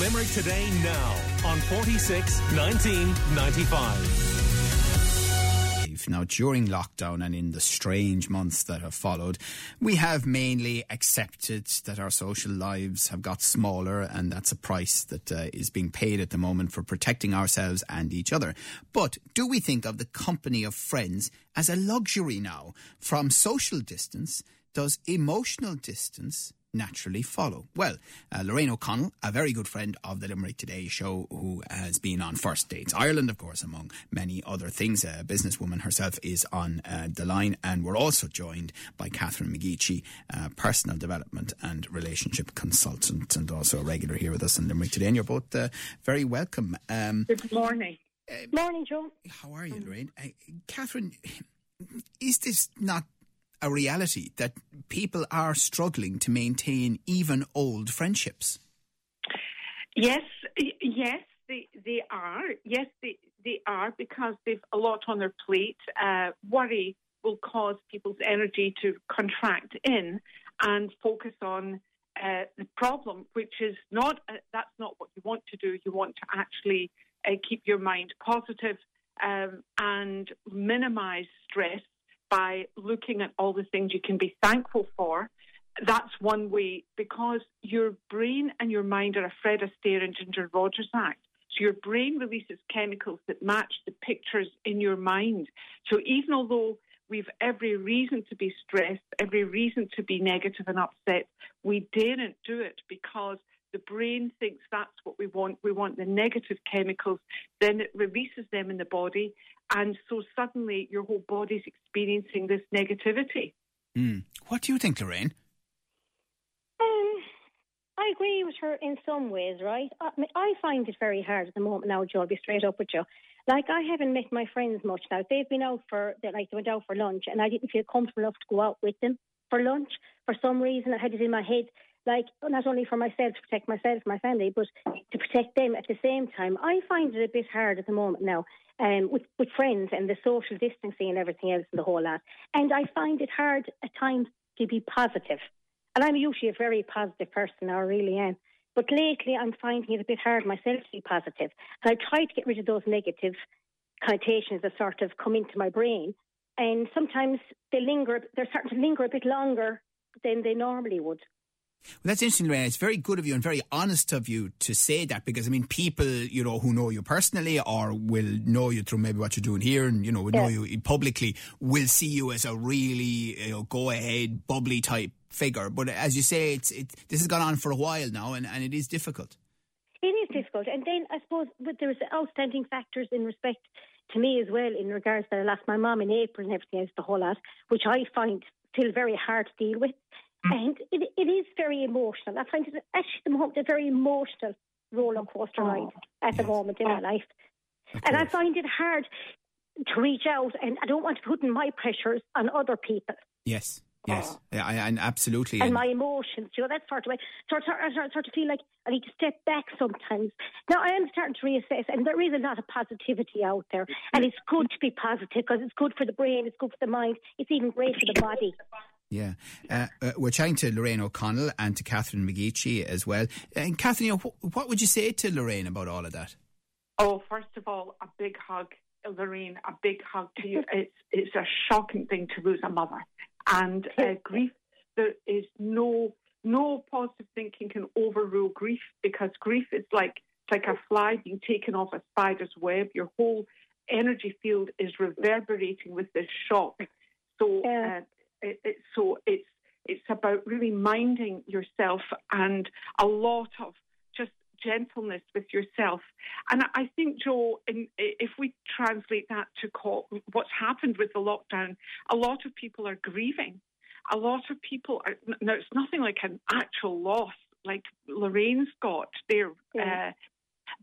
Limerick Today now on 46 1995. Now, during lockdown and in the strange months that have followed, we have mainly accepted that our social lives have got smaller, and that's a price that uh, is being paid at the moment for protecting ourselves and each other. But do we think of the company of friends as a luxury now? From social distance, does emotional distance naturally follow. Well, uh, Lorraine O'Connell, a very good friend of the Limerick Today show, who has been on First Dates Ireland, of course, among many other things. A businesswoman herself is on uh, the line, and we're also joined by Catherine McGeechy, uh, personal development and relationship consultant, and also a regular here with us in Limerick Today. And you're both uh, very welcome. Um, good morning. Uh, morning, Joe. How are you, Lorraine? Uh, Catherine, is this not a reality that people are struggling to maintain even old friendships. Yes, yes, they, they are. Yes, they, they are because they've a lot on their plate. Uh, worry will cause people's energy to contract in and focus on uh, the problem, which is not uh, that's not what you want to do. You want to actually uh, keep your mind positive, um, and minimize stress by looking at all the things you can be thankful for. That's one way because your brain and your mind are a Fred Astaire and Ginger Rogers Act. So your brain releases chemicals that match the pictures in your mind. So even although we've every reason to be stressed, every reason to be negative and upset, we daren't do it because the brain thinks that's what we want. We want the negative chemicals. Then it releases them in the body. And so suddenly your whole body's experiencing this negativity. Mm. What do you think, Lorraine? Um, I agree with her in some ways, right? I, mean, I find it very hard at the moment now, Joe. I'll be straight up with you. Like, I haven't met my friends much now. They've been out for, like, they went out for lunch, and I didn't feel comfortable enough to go out with them for lunch. For some reason, I had it in my head like not only for myself to protect myself, my family, but to protect them at the same time. I find it a bit hard at the moment now um, with, with friends and the social distancing and everything else and the whole lot. And I find it hard at times to be positive. And I'm usually a very positive person, I really am. But lately, I'm finding it a bit hard myself to be positive. And I try to get rid of those negative connotations that sort of come into my brain. And sometimes they linger, they're starting to linger a bit longer than they normally would. Well, that's interesting, Lorraine. It's very good of you and very honest of you to say that because, I mean, people, you know, who know you personally or will know you through maybe what you're doing here and, you know, will yeah. know you publicly will see you as a really, you know, go ahead, bubbly type figure. But as you say, it's, it, this has gone on for a while now and, and it is difficult. It is difficult. And then I suppose but there's outstanding factors in respect to me as well in regards that I lost my mum in April and everything else, the whole lot, which I find still very hard to deal with. Mm. And it, it is very emotional. I find it actually the moment a very emotional roller coaster ride oh, at yes. the moment in my life. And I find it hard to reach out, and I don't want to put in my pressures on other people. Yes. Yes, oh. yeah, and absolutely. And my emotions, you know, that sort of way. So I sort, sort of feel like I need to step back sometimes. Now I am starting to reassess, and there is a lot of positivity out there, and it's good to be positive because it's good for the brain, it's good for the mind, it's even great for the body. Yeah. Uh, uh, we're chatting to Lorraine O'Connell and to Catherine McGeechy as well. And Catherine, you know, wh- what would you say to Lorraine about all of that? Oh, first of all, a big hug, Lorraine, a big hug to you. it's, it's a shocking thing to lose a mother. And uh, grief, there is no no positive thinking can overrule grief because grief is like it's like a fly being taken off a spider's web. Your whole energy field is reverberating with this shock. So yeah. uh, it, it, so it's it's about really minding yourself and a lot of just gentleness with yourself. And I think, Joe, in, if we translate that to call, what's happened with the lockdown, a lot of people are grieving. A lot of people are now. It's nothing like an actual loss like Lorraine's got there, yeah. uh,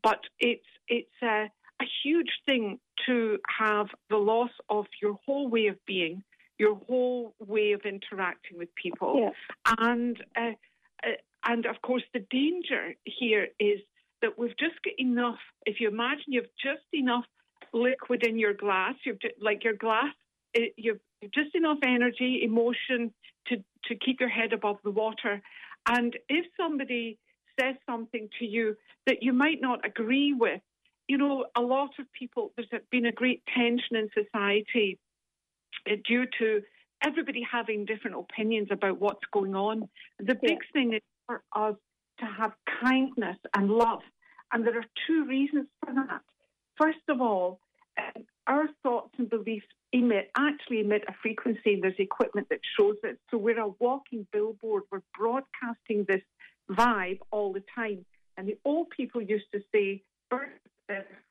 but it's it's a, a huge thing to have the loss of your whole way of being your whole way of interacting with people. Yeah. And uh, uh, and of course, the danger here is that we've just got enough. If you imagine you've just enough liquid in your glass, you've just, like your glass, it, you've just enough energy, emotion to to keep your head above the water. And if somebody says something to you that you might not agree with. You know, a lot of people, there's been a great tension in society uh, due to everybody having different opinions about what's going on. The big yeah. thing is for us to have kindness and love. And there are two reasons for that. First of all, uh, our thoughts and beliefs emit actually emit a frequency. There's equipment that shows it. So we're a walking billboard. We're broadcasting this vibe all the time. And the old people used to say, birds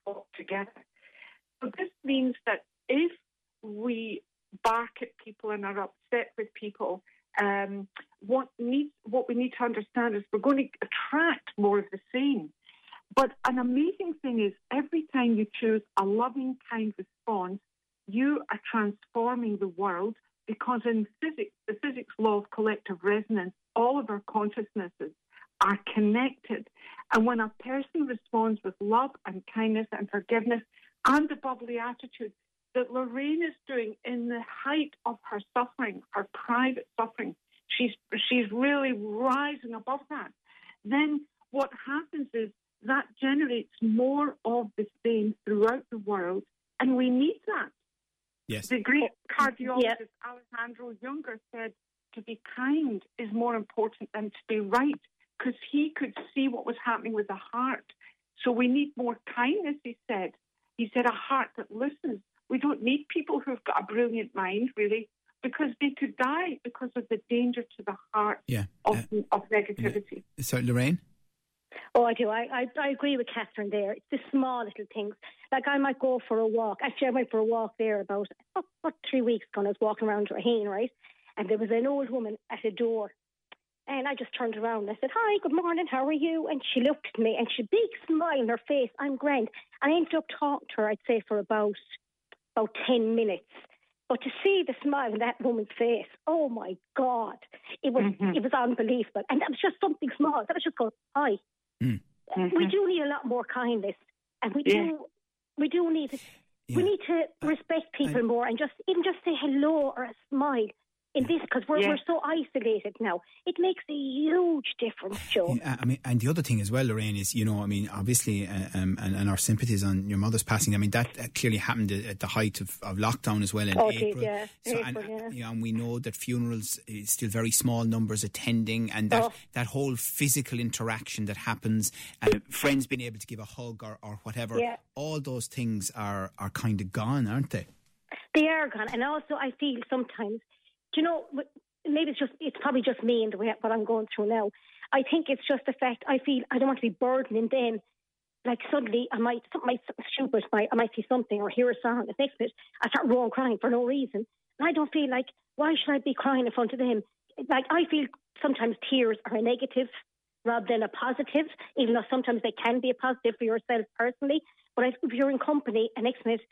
flock together. So this means that if we bark at people and are upset with people, um, what needs what we need to understand is we're going to attract more of the same. But an amazing thing is every time you choose a loving, kind response, you are transforming the world because in physics, the physics law of collective resonance, all of our consciousnesses are connected. And when a person responds with love and kindness and forgiveness and the bubbly attitude that Lorraine is doing in the height of her suffering, her private suffering, she's she's really rising above that. Then what happens is that generates more of the same throughout the world, and we need that. Yes. The Greek oh, cardiologist yes. Alejandro Junger said to be kind is more important than to be right because he could see what was happening with the heart. So we need more kindness, he said. He said a heart that listens. We don't need people who've got a brilliant mind, really, because they could die because of the danger to the heart yeah. of, uh, of negativity. Yeah. So, Lorraine? Oh, I do. I, I, I agree with Catherine there. It's the small little things. Like I might go for a walk. Actually, I went for a walk there about what, three weeks ago. I was walking around Raheen, right? And there was an old woman at a door. And I just turned around and I said, Hi, good morning, how are you? And she looked at me and she big smile on her face. I'm grand. And I ended up talking to her, I'd say, for about about ten minutes. But to see the smile on that woman's face, oh my God, it was mm-hmm. it was unbelievable. And that was just something small. That was just going, hi. Mm. Mm-hmm. We do need a lot more kindness, and we yeah. do we do need yeah. we need to respect people more and just even just say hello or a smile in this because we're, yeah. we're so isolated now. It makes a huge difference, Joe. Yeah, I mean, and the other thing as well, Lorraine, is you know, I mean, obviously, uh, um, and, and, our sympathies on your mother's passing. I mean, that uh, clearly happened at the height of, of lockdown as well in oh, April. Yeah. So, April, and, yeah. You know, and we know that funerals is still very small numbers attending, and that oh. that whole physical interaction that happens, uh, friends being able to give a hug or, or whatever, yeah. all those things are are kind of gone, aren't they? They are gone, and also I feel sometimes you know, maybe it's just it's probably just me and the way what I'm going through now. I think it's just the fact I feel I don't want to be burdening them. Like suddenly I might something might stupid, I might see something or hear a song. The next minute I start rolling crying for no reason, and I don't feel like why should I be crying in front of them? Like I feel sometimes tears are a negative rather than a positive, even though sometimes they can be a positive for yourself personally. But if you're in company and next minute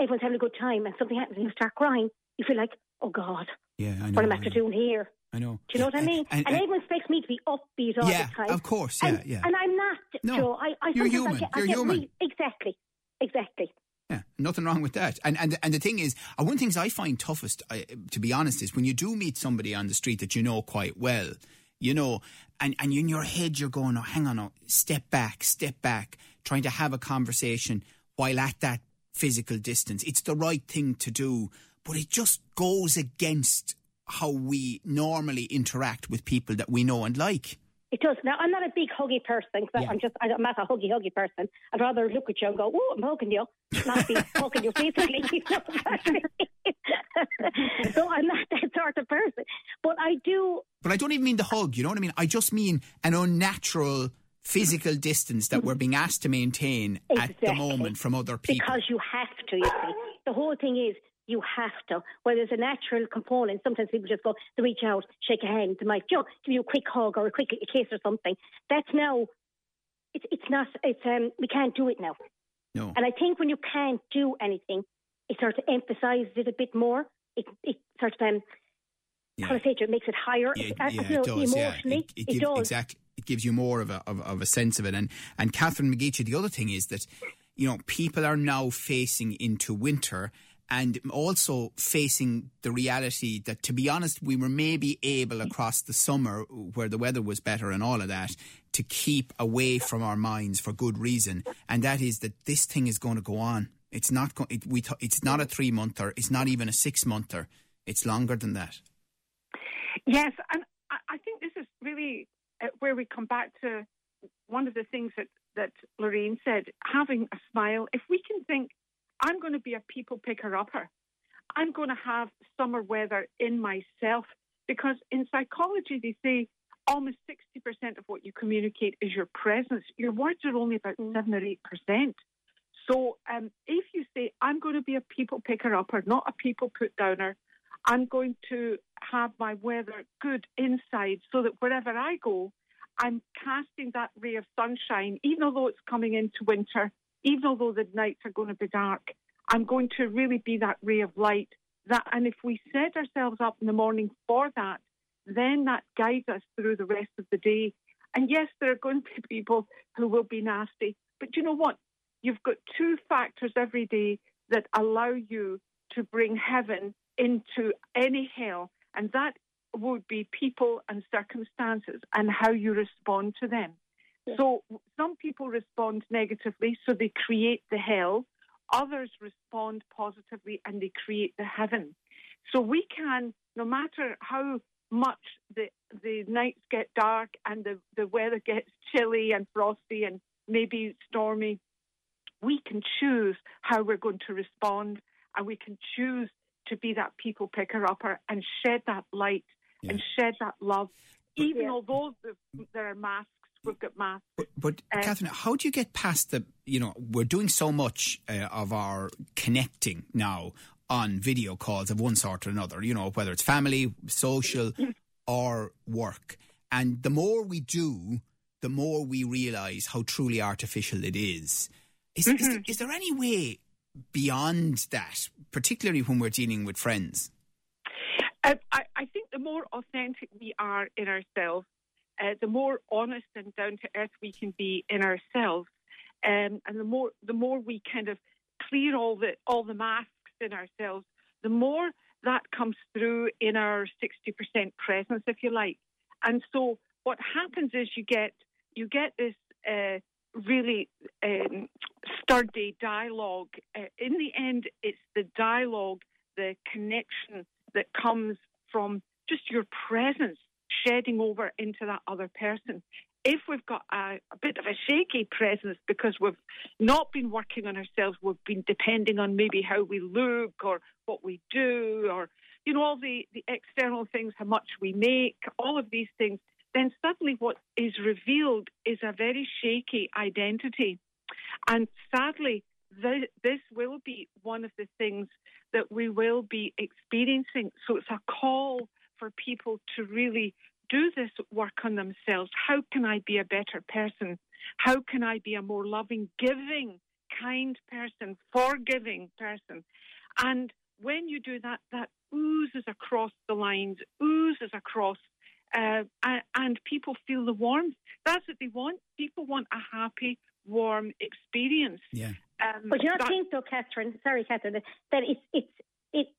everyone's having a good time and something happens and you start crying, you feel like, oh God, yeah, I know, what am I after doing here? I know. Do you know what I mean? And, and, and everyone expects me to be upbeat all yeah, the time. of course, yeah, and, yeah. And I'm not, no, Joe. I, I you're human. I get, you're I human. Really, exactly, exactly. Yeah, nothing wrong with that. And and and the thing is, uh, one of the things I find toughest, to be honest, is when you do meet somebody on the street that you know quite well, you know, and and in your head you're going, oh, hang on, oh, step back, step back, trying to have a conversation while at that physical distance. It's the right thing to do, but it just goes against how we normally interact with people that we know and like. It does. Now, I'm not a big huggy person. Yeah. I'm just, I'm not a huggy, huggy person. I'd rather look at you and go, oh, I'm hugging you, not be hugging you physically. so I'm not that sort of person. But I do. But I don't even mean the hug, you know what I mean? I just mean an unnatural physical distance that we're being asked to maintain exactly. at the moment from other people. Because you have to, you see. The whole thing is you have to. Where there's a natural component, sometimes people just go, they reach out, shake a hand, they might you know, give you a quick hug or a quick kiss or something. That's now, it's, it's not, it's, um, we can't do it now. No. And I think when you can't do anything, it sort of emphasises it a bit more. It, it sort of, um, yeah. how to say it, it makes it higher. Yeah, yeah, it does, emotionally. Yeah. It, it, it does. Exactly. It gives you more of a, of, of a sense of it. And, and Catherine McGeechy, the other thing is that, you know, people are now facing into winter and also facing the reality that, to be honest, we were maybe able across the summer where the weather was better and all of that to keep away from our minds for good reason, and that is that this thing is going to go on. It's not. Go- it, we. Th- it's not a three monther. It's not even a six monther. It's longer than that. Yes, and I, think this is really uh, where we come back to one of the things that that Lorraine said: having a smile. If we can think, I'm going to be a people picker upper. I'm going to have summer weather in myself because in psychology they say almost 60% of what you communicate is your presence. Your words are only about seven or eight percent. So um, if you say, I'm going to be a people picker upper, not a people put downer, I'm going to have my weather good inside so that wherever I go, I'm casting that ray of sunshine, even although it's coming into winter, even although the nights are going to be dark. I'm going to really be that ray of light. That, and if we set ourselves up in the morning for that, then that guides us through the rest of the day. And yes, there are going to be people who will be nasty, but you know what? You've got two factors every day that allow you to bring heaven into any hell, and that would be people and circumstances and how you respond to them. Yeah. So some people respond negatively, so they create the hell. Others respond positively and they create the heaven. So we can, no matter how much the the nights get dark and the, the weather gets chilly and frosty and maybe stormy, we can choose how we're going to respond and we can choose to be that people picker upper and shed that light yeah. and shed that love. Even yeah. although there are masks, we've got masks. But, but uh, Catherine, how do you get past the, you know, we're doing so much uh, of our connecting now on video calls of one sort or another, you know, whether it's family, social, or work. And the more we do, the more we realise how truly artificial it is. Is, mm-hmm. is, there, is, there any way beyond that, particularly when we're dealing with friends? Uh, I, I, think the more authentic we are in ourselves, uh, the more honest and down to earth we can be in ourselves, um, and the more the more we kind of clear all the all the masks in ourselves, the more that comes through in our sixty percent presence, if you like. And so what happens is you get you get this uh, really um, sturdy dialogue. Uh, in the end, it's the dialogue, the connection that comes from just your presence shedding over into that other person. If we've got a, a, bit of a shaky presence because we've not been working on ourselves, we've been depending on maybe how we look or what we do or, you know, all the, the external things, how much we make, all of these things, then suddenly what is revealed is a very shaky identity. And sadly, th- this will be one of the things that we will be experiencing. So it's a call for people to really do this work on themselves. How can I be a better person? How can I be a more loving, giving, kind person, forgiving person? And when you do that, that oozes across the lines, oozes across uh, and people feel the warmth. That's what they want. People want a happy, warm experience. Yeah. Um, but you don't think, though, Catherine? Sorry, Catherine, that it's it's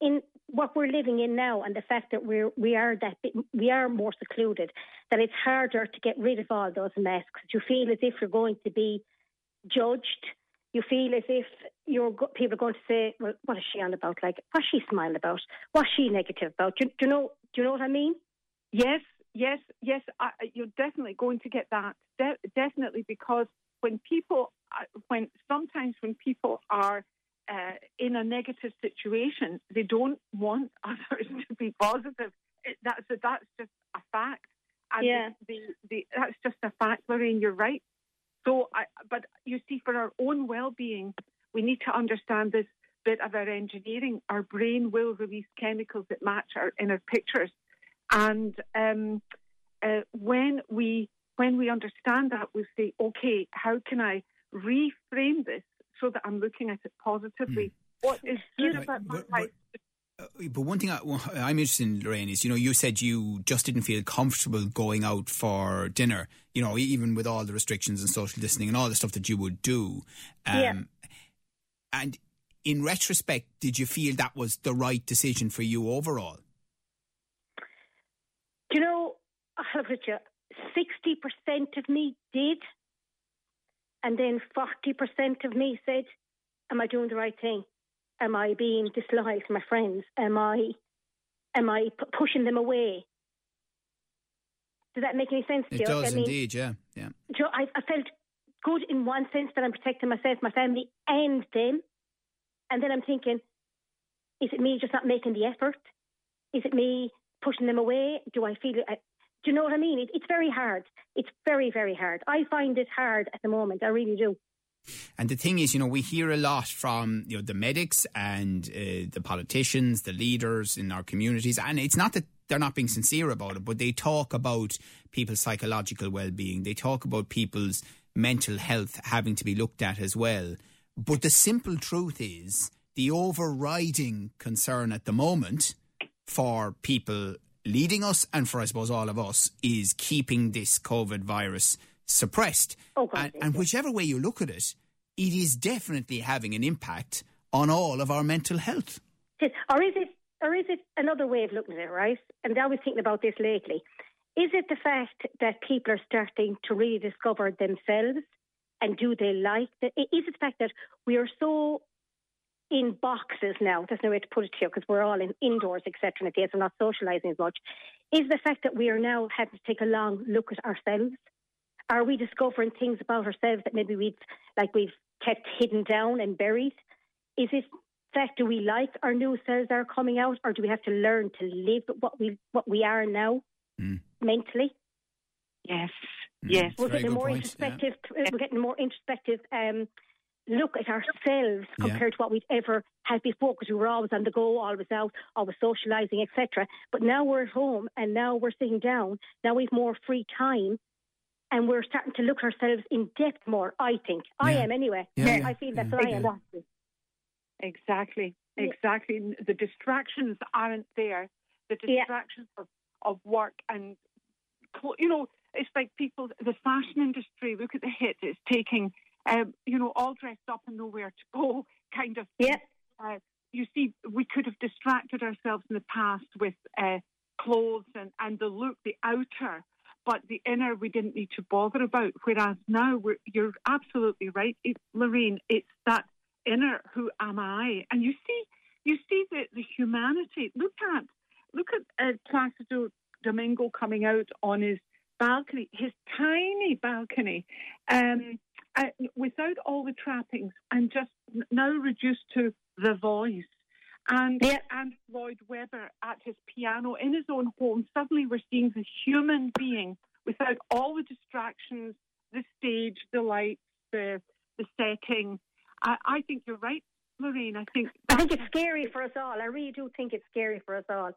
in what we're living in now, and the fact that we're we are that we are more secluded, that it's harder to get rid of all those masks. You feel as if you're going to be judged. You feel as if you're people are going to say, "Well, what is she on about? Like, what's she smiling about? What's she negative about?" Do, do you know? Do you know what I mean? Yes, yes, yes. I, you're definitely going to get that. De- definitely, because when people, uh, when sometimes when people are uh, in a negative situation, they don't want others to be positive. It, that's a, that's just a fact. And yeah. The, the, the, that's just a fact, Lorraine. You're right. So, I, but you see, for our own well-being, we need to understand this bit of our engineering. Our brain will release chemicals that match our inner pictures. And um, uh, when we when we understand that, we say, okay, how can I reframe this so that I'm looking at it positively? Mm. What is good about my life? Uh, but one thing I, am interested in, Lorraine, is you know you said you just didn't feel comfortable going out for dinner. You know, even with all the restrictions and social distancing and all the stuff that you would do. Um, yeah. And in retrospect, did you feel that was the right decision for you overall? Do you know, I'll have you, 60% of me did. And then 40% of me said, Am I doing the right thing? Am I being disloyal to my friends? Am I am I p- pushing them away? Does that make any sense to It you? does I mean, indeed, yeah. Yeah. I, I felt good in one sense that I'm protecting myself, my family, and them. And then I'm thinking, is it me just not making the effort? Is it me pushing them away? Do I feel? Uh, Do you know what I mean? It, it's very hard. It's very, very hard. I find it hard at the moment. I really do. And the thing is, you know, we hear a lot from you know the medics and uh, the politicians, the leaders in our communities, and it's not that they're not being sincere about it, but they talk about people's psychological well-being. They talk about people's mental health having to be looked at as well. But the simple truth is, the overriding concern at the moment for people leading us and for I suppose all of us is keeping this COVID virus suppressed. Oh, and, and whichever way you look at it, it is definitely having an impact on all of our mental health. Or is it, or is it another way of looking at it, right? And I was thinking about this lately. Is it the fact that people are starting to rediscover themselves and do they like that? Is it the fact that we are so in boxes now? There's no way to put it to you because we're all in indoors, etc. And days we're not socialising as much. Is the fact that we are now having to take a long look at ourselves? Are we discovering things about ourselves that maybe we've like we've kept hidden down and buried? Is it that do we like our new selves that are coming out, or do we have to learn to live what we what we are now Mm. mentally? Yes, Mm. yes. We're Very getting a good more introspective. We're getting more introspective um, look at ourselves Yeah. compared to what we've ever had before, because we were always on the go, always out, always socialising, etc. But now we're at home, and now we're sitting down. Now we've more free time, and we're starting to look at ourselves in depth more. I think I am anyway. Yeah, yeah, I feel that's yeah. what I am. Exactly, Yeah. exactly. The distractions aren't there. The Yeah. distractions of, of work and, you know, it's like people, the fashion industry, look at the hit it's taking, you know, all dressed up and nowhere to go kind of. Yeah. Uh, you see, we could have distracted ourselves in the past with uh, clothes and, and the look, the outer, but the inner we didn't need to bother about. Whereas now, we're, you're absolutely right, it, Lorraine. It's that inner who am I? And you see, you see the, the humanity. Look at look at uh, Placido Domingo coming out on his balcony, his tiny balcony, um, uh, without all the trappings, and just now reduced to the voice. And Yeah. and Lloyd Webber at his piano in his own home. Suddenly, we're seeing the human being without all the distractions, the stage, the lights, the the setting. I, I think you're right, Lorraine. I think I think it's scary for us all. I really do think it's scary for us all.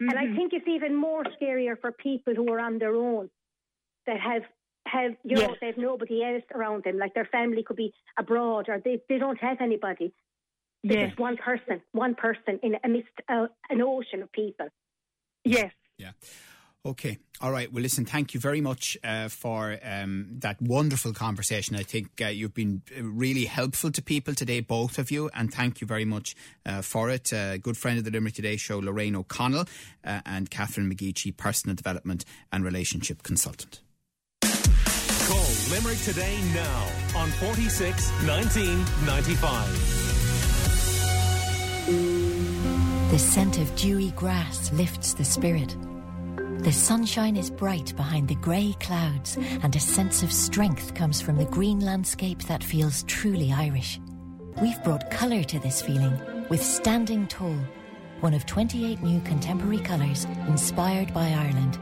And I Mhm. think it's even more scarier for people who are on their own that have have you know they have nobody else around them. Like their family could be abroad or they they don't have anybody. There's yes, just one person, one person in amidst uh, an ocean of people. yes. Yeah. Okay. All right. Well, listen, thank you very much uh, for um, that wonderful conversation. I think uh, you've been uh, really helpful to people today, both of you, and thank you very much uh, for it. Uh, good friend of the Limerick Today show, Lorraine O'Connell, uh, and Catherine McGeechee, personal development and relationship consultant. Call Limerick today now on 46 19 95. The scent of dewy grass lifts the spirit. The sunshine is bright behind the grey clouds, and a sense of strength comes from the green landscape that feels truly Irish. We've brought colour to this feeling with Standing Tall, one of 28 new contemporary colours inspired by Ireland.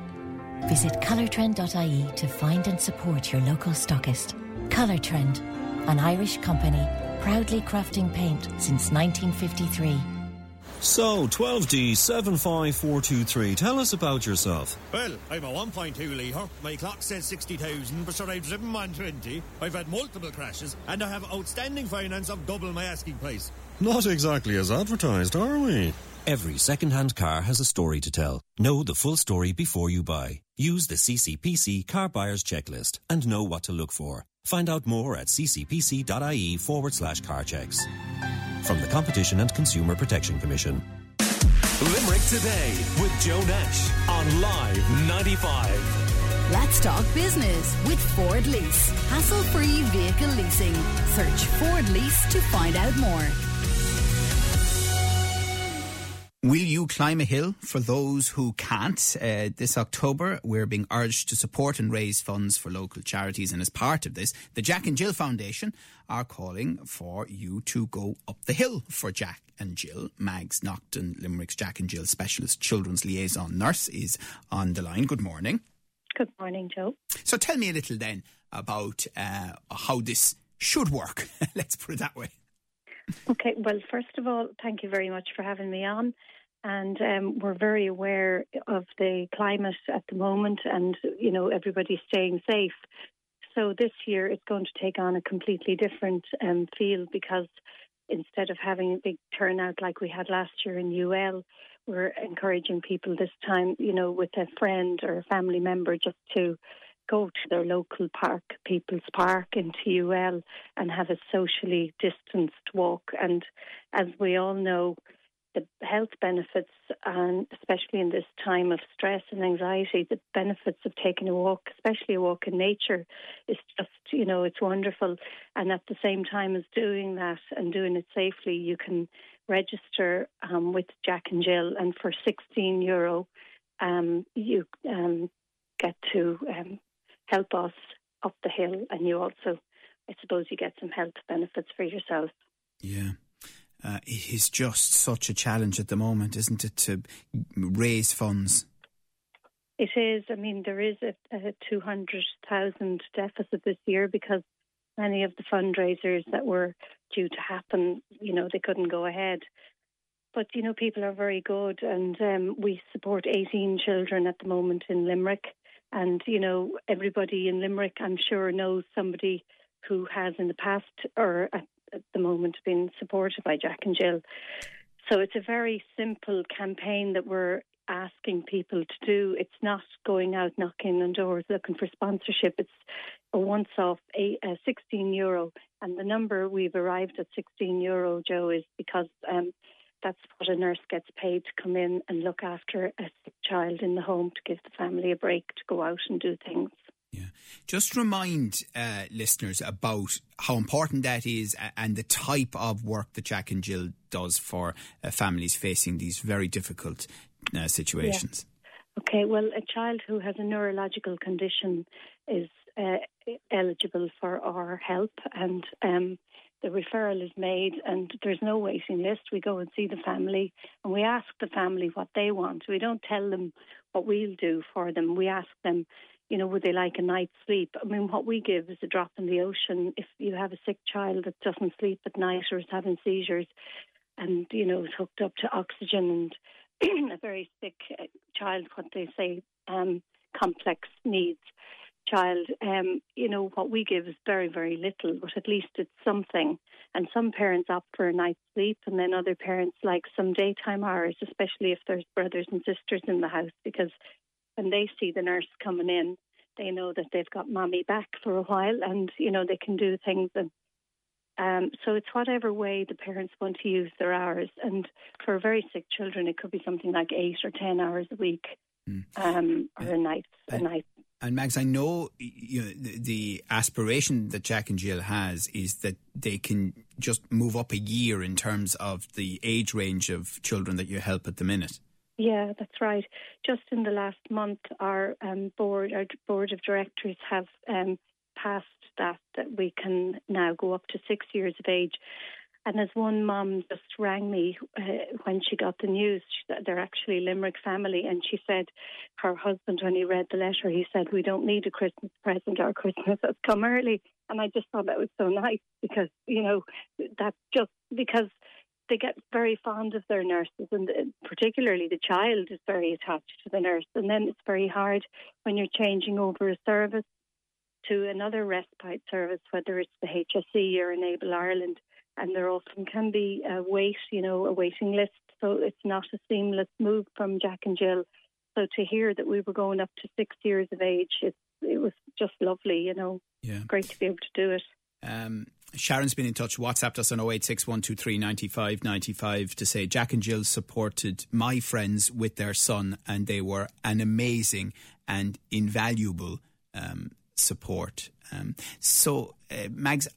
Visit colourtrend.ie to find and support your local stockist. Colour Trend, an Irish company proudly crafting paint since 1953. So, 12D 75423, tell us about yourself. Well, I'm a 1.2 litre. My clock says 60,000, but sure, I've driven 120. I've had multiple crashes, and I have outstanding finance of double my asking price. Not exactly as advertised, are we? Every second-hand car has a story to tell. Know the full story before you buy. Use the CCPC Car Buyer's Checklist and know what to look for. Find out more at ccpc.ie forward slash car checks. from the Competition and Consumer Protection Commission. Limerick Today with Joe Nash on Live 95. Let's talk business with Ford Lease. Hassle free vehicle leasing. Search Ford Lease to find out more. Will you climb a hill for those who can't? Uh, this October, we're being urged to support and raise funds for local charities. And as part of this, the Jack and Jill Foundation are calling for you to go up the hill for Jack and Jill. Mags Nocton, Limerick's Jack and Jill Specialist Children's Liaison Nurse, is on the line. Good morning. Good morning, Joe. So tell me a little then about uh, how this should work. Let's put it that way. Okay, well, first of all, thank you very much for having me on. And um, we're very aware of the climate at the moment, and you know everybody's staying safe. So this year it's going to take on a completely different um, feel because instead of having a big turnout like we had last year in UL, we're encouraging people this time, you know, with a friend or a family member just to go to their local park, People's Park in UL, and have a socially distanced walk. And as we all know, the health benefits, and especially in this time of stress and anxiety, the benefits of taking a walk, especially a walk in nature, is just, you know, it's wonderful. And at the same time as doing that and doing it safely, you can register um, with Jack and Jill, and for 16 euro, um, you um, get to um, help us up the hill, and you also, I suppose, you get some health benefits for yourself. Yeah. Uh, it is just such a challenge at the moment, isn't it, to raise funds? It is. I mean, there is a, a 200,000 deficit this year because many of the fundraisers that were due to happen, you know, they couldn't go ahead. But, you know, people are very good, and um, we support 18 children at the moment in Limerick. And, you know, everybody in Limerick, I'm sure, knows somebody who has in the past or at, at the moment been supported by Jack and Jill. So it's a very simple campaign that we're asking people to do. It's not going out knocking on doors looking for sponsorship. It's a once off a, a 16 euro. And the number we've arrived at 16 euro, Joe, is because um, that's what a nurse gets paid to come in and look after a sick child in the home to give the family a break to go out and do things. Yeah. Just remind uh, listeners about how important that is and the type of work that Jack and Jill does for uh, families facing these very difficult uh, situations. Yeah. Okay, well, a child who has a neurological condition is uh, eligible for our help, and um, the referral is made and there's no waiting list. We go and see the family and we ask the family what they want. We don't tell them what we'll do for them. We ask them, you know, would they like a night's sleep? I mean, what we give is a drop in the ocean. If you have a sick child that doesn't sleep at night or is having seizures and, you know, is hooked up to oxygen and a very sick uh, child, what they say, um, complex needs child, um, you know, what we give is very, very little, but at least it's something. And some parents opt for a night's sleep, and then other parents like some daytime hours, especially if there's brothers and sisters in the house, because when they see the nurse coming in, they know that they've got mommy back for a while, and you know they can do things. And um, so it's whatever way the parents want to use their hours. And for very sick children, it could be something like eight or ten hours a week, mm. um, or a night, a night and Mags, I know, you know the, the, aspiration that Jack and Jill has is that they can just move up a year in terms of the age range of children that you help at the minute. Yeah, that's right. Just in the last month, our um, board, our board of directors, have um, passed that that we can now go up to six years of age. And as one mum just rang me uh, when she got the news, she, they're actually Limerick family, and she said her husband, when he read the letter, he said, "We don't need a Christmas present. Our Christmas has come early." And I just thought that was so nice because you know that's just because they get very fond of their nurses, and uh, particularly the child is very attached to the nurse. And then it's very hard when you're changing over a service to another respite service, whether it's the HSE or Enable Ireland and there often can be a wait, you know, a waiting list. So it's not a seamless move from Jack and Jill. So to hear that we were going up to six years of age, it, it was just lovely, you know. Yeah. Great to be able to do it. Um, Sharon's been in touch, WhatsApped us on 086123 95 95 to say Jack and Jill supported my friends with their son and they were an amazing and invaluable um, support. Um, so, uh, Mags,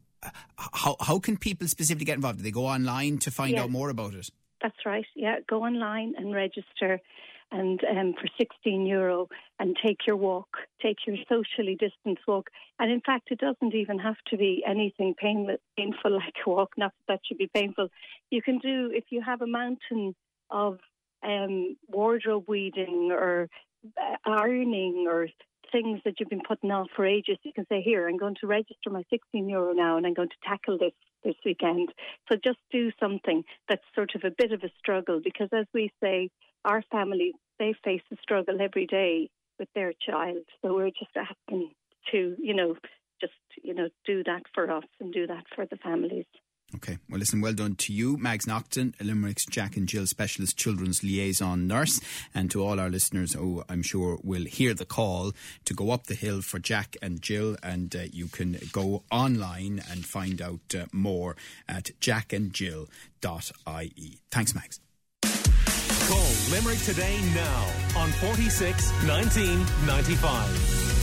how, how can people specifically get involved? Do they go online to find Yeah. out more about it? That's right. Yeah, go online and register, and um, for sixteen euro, and take your walk, take your socially distanced walk. And in fact, it doesn't even have to be anything painless, painful like a walk. Not that that should be painful. You can do if you have a mountain of um, wardrobe weeding or uh, ironing or things that you've been putting off for ages. You can say, "Here, I'm going to register my 16 euro now, and I'm going to tackle this this weekend." So just do something that's sort of a bit of a struggle because, as we say, our families they face a struggle every day with their child. So we're just asking to, you know, just you know, do that for us and do that for the families. Okay. Well, listen, well done to you, Mags Nocton, Limerick's Jack and Jill Specialist Children's Liaison Nurse, and to all our listeners who I'm sure will hear the call to go up the hill for Jack and Jill. And uh, you can go online and find out uh, more at jackandjill.ie. Thanks, Mags. Call Limerick today now on 46 1995.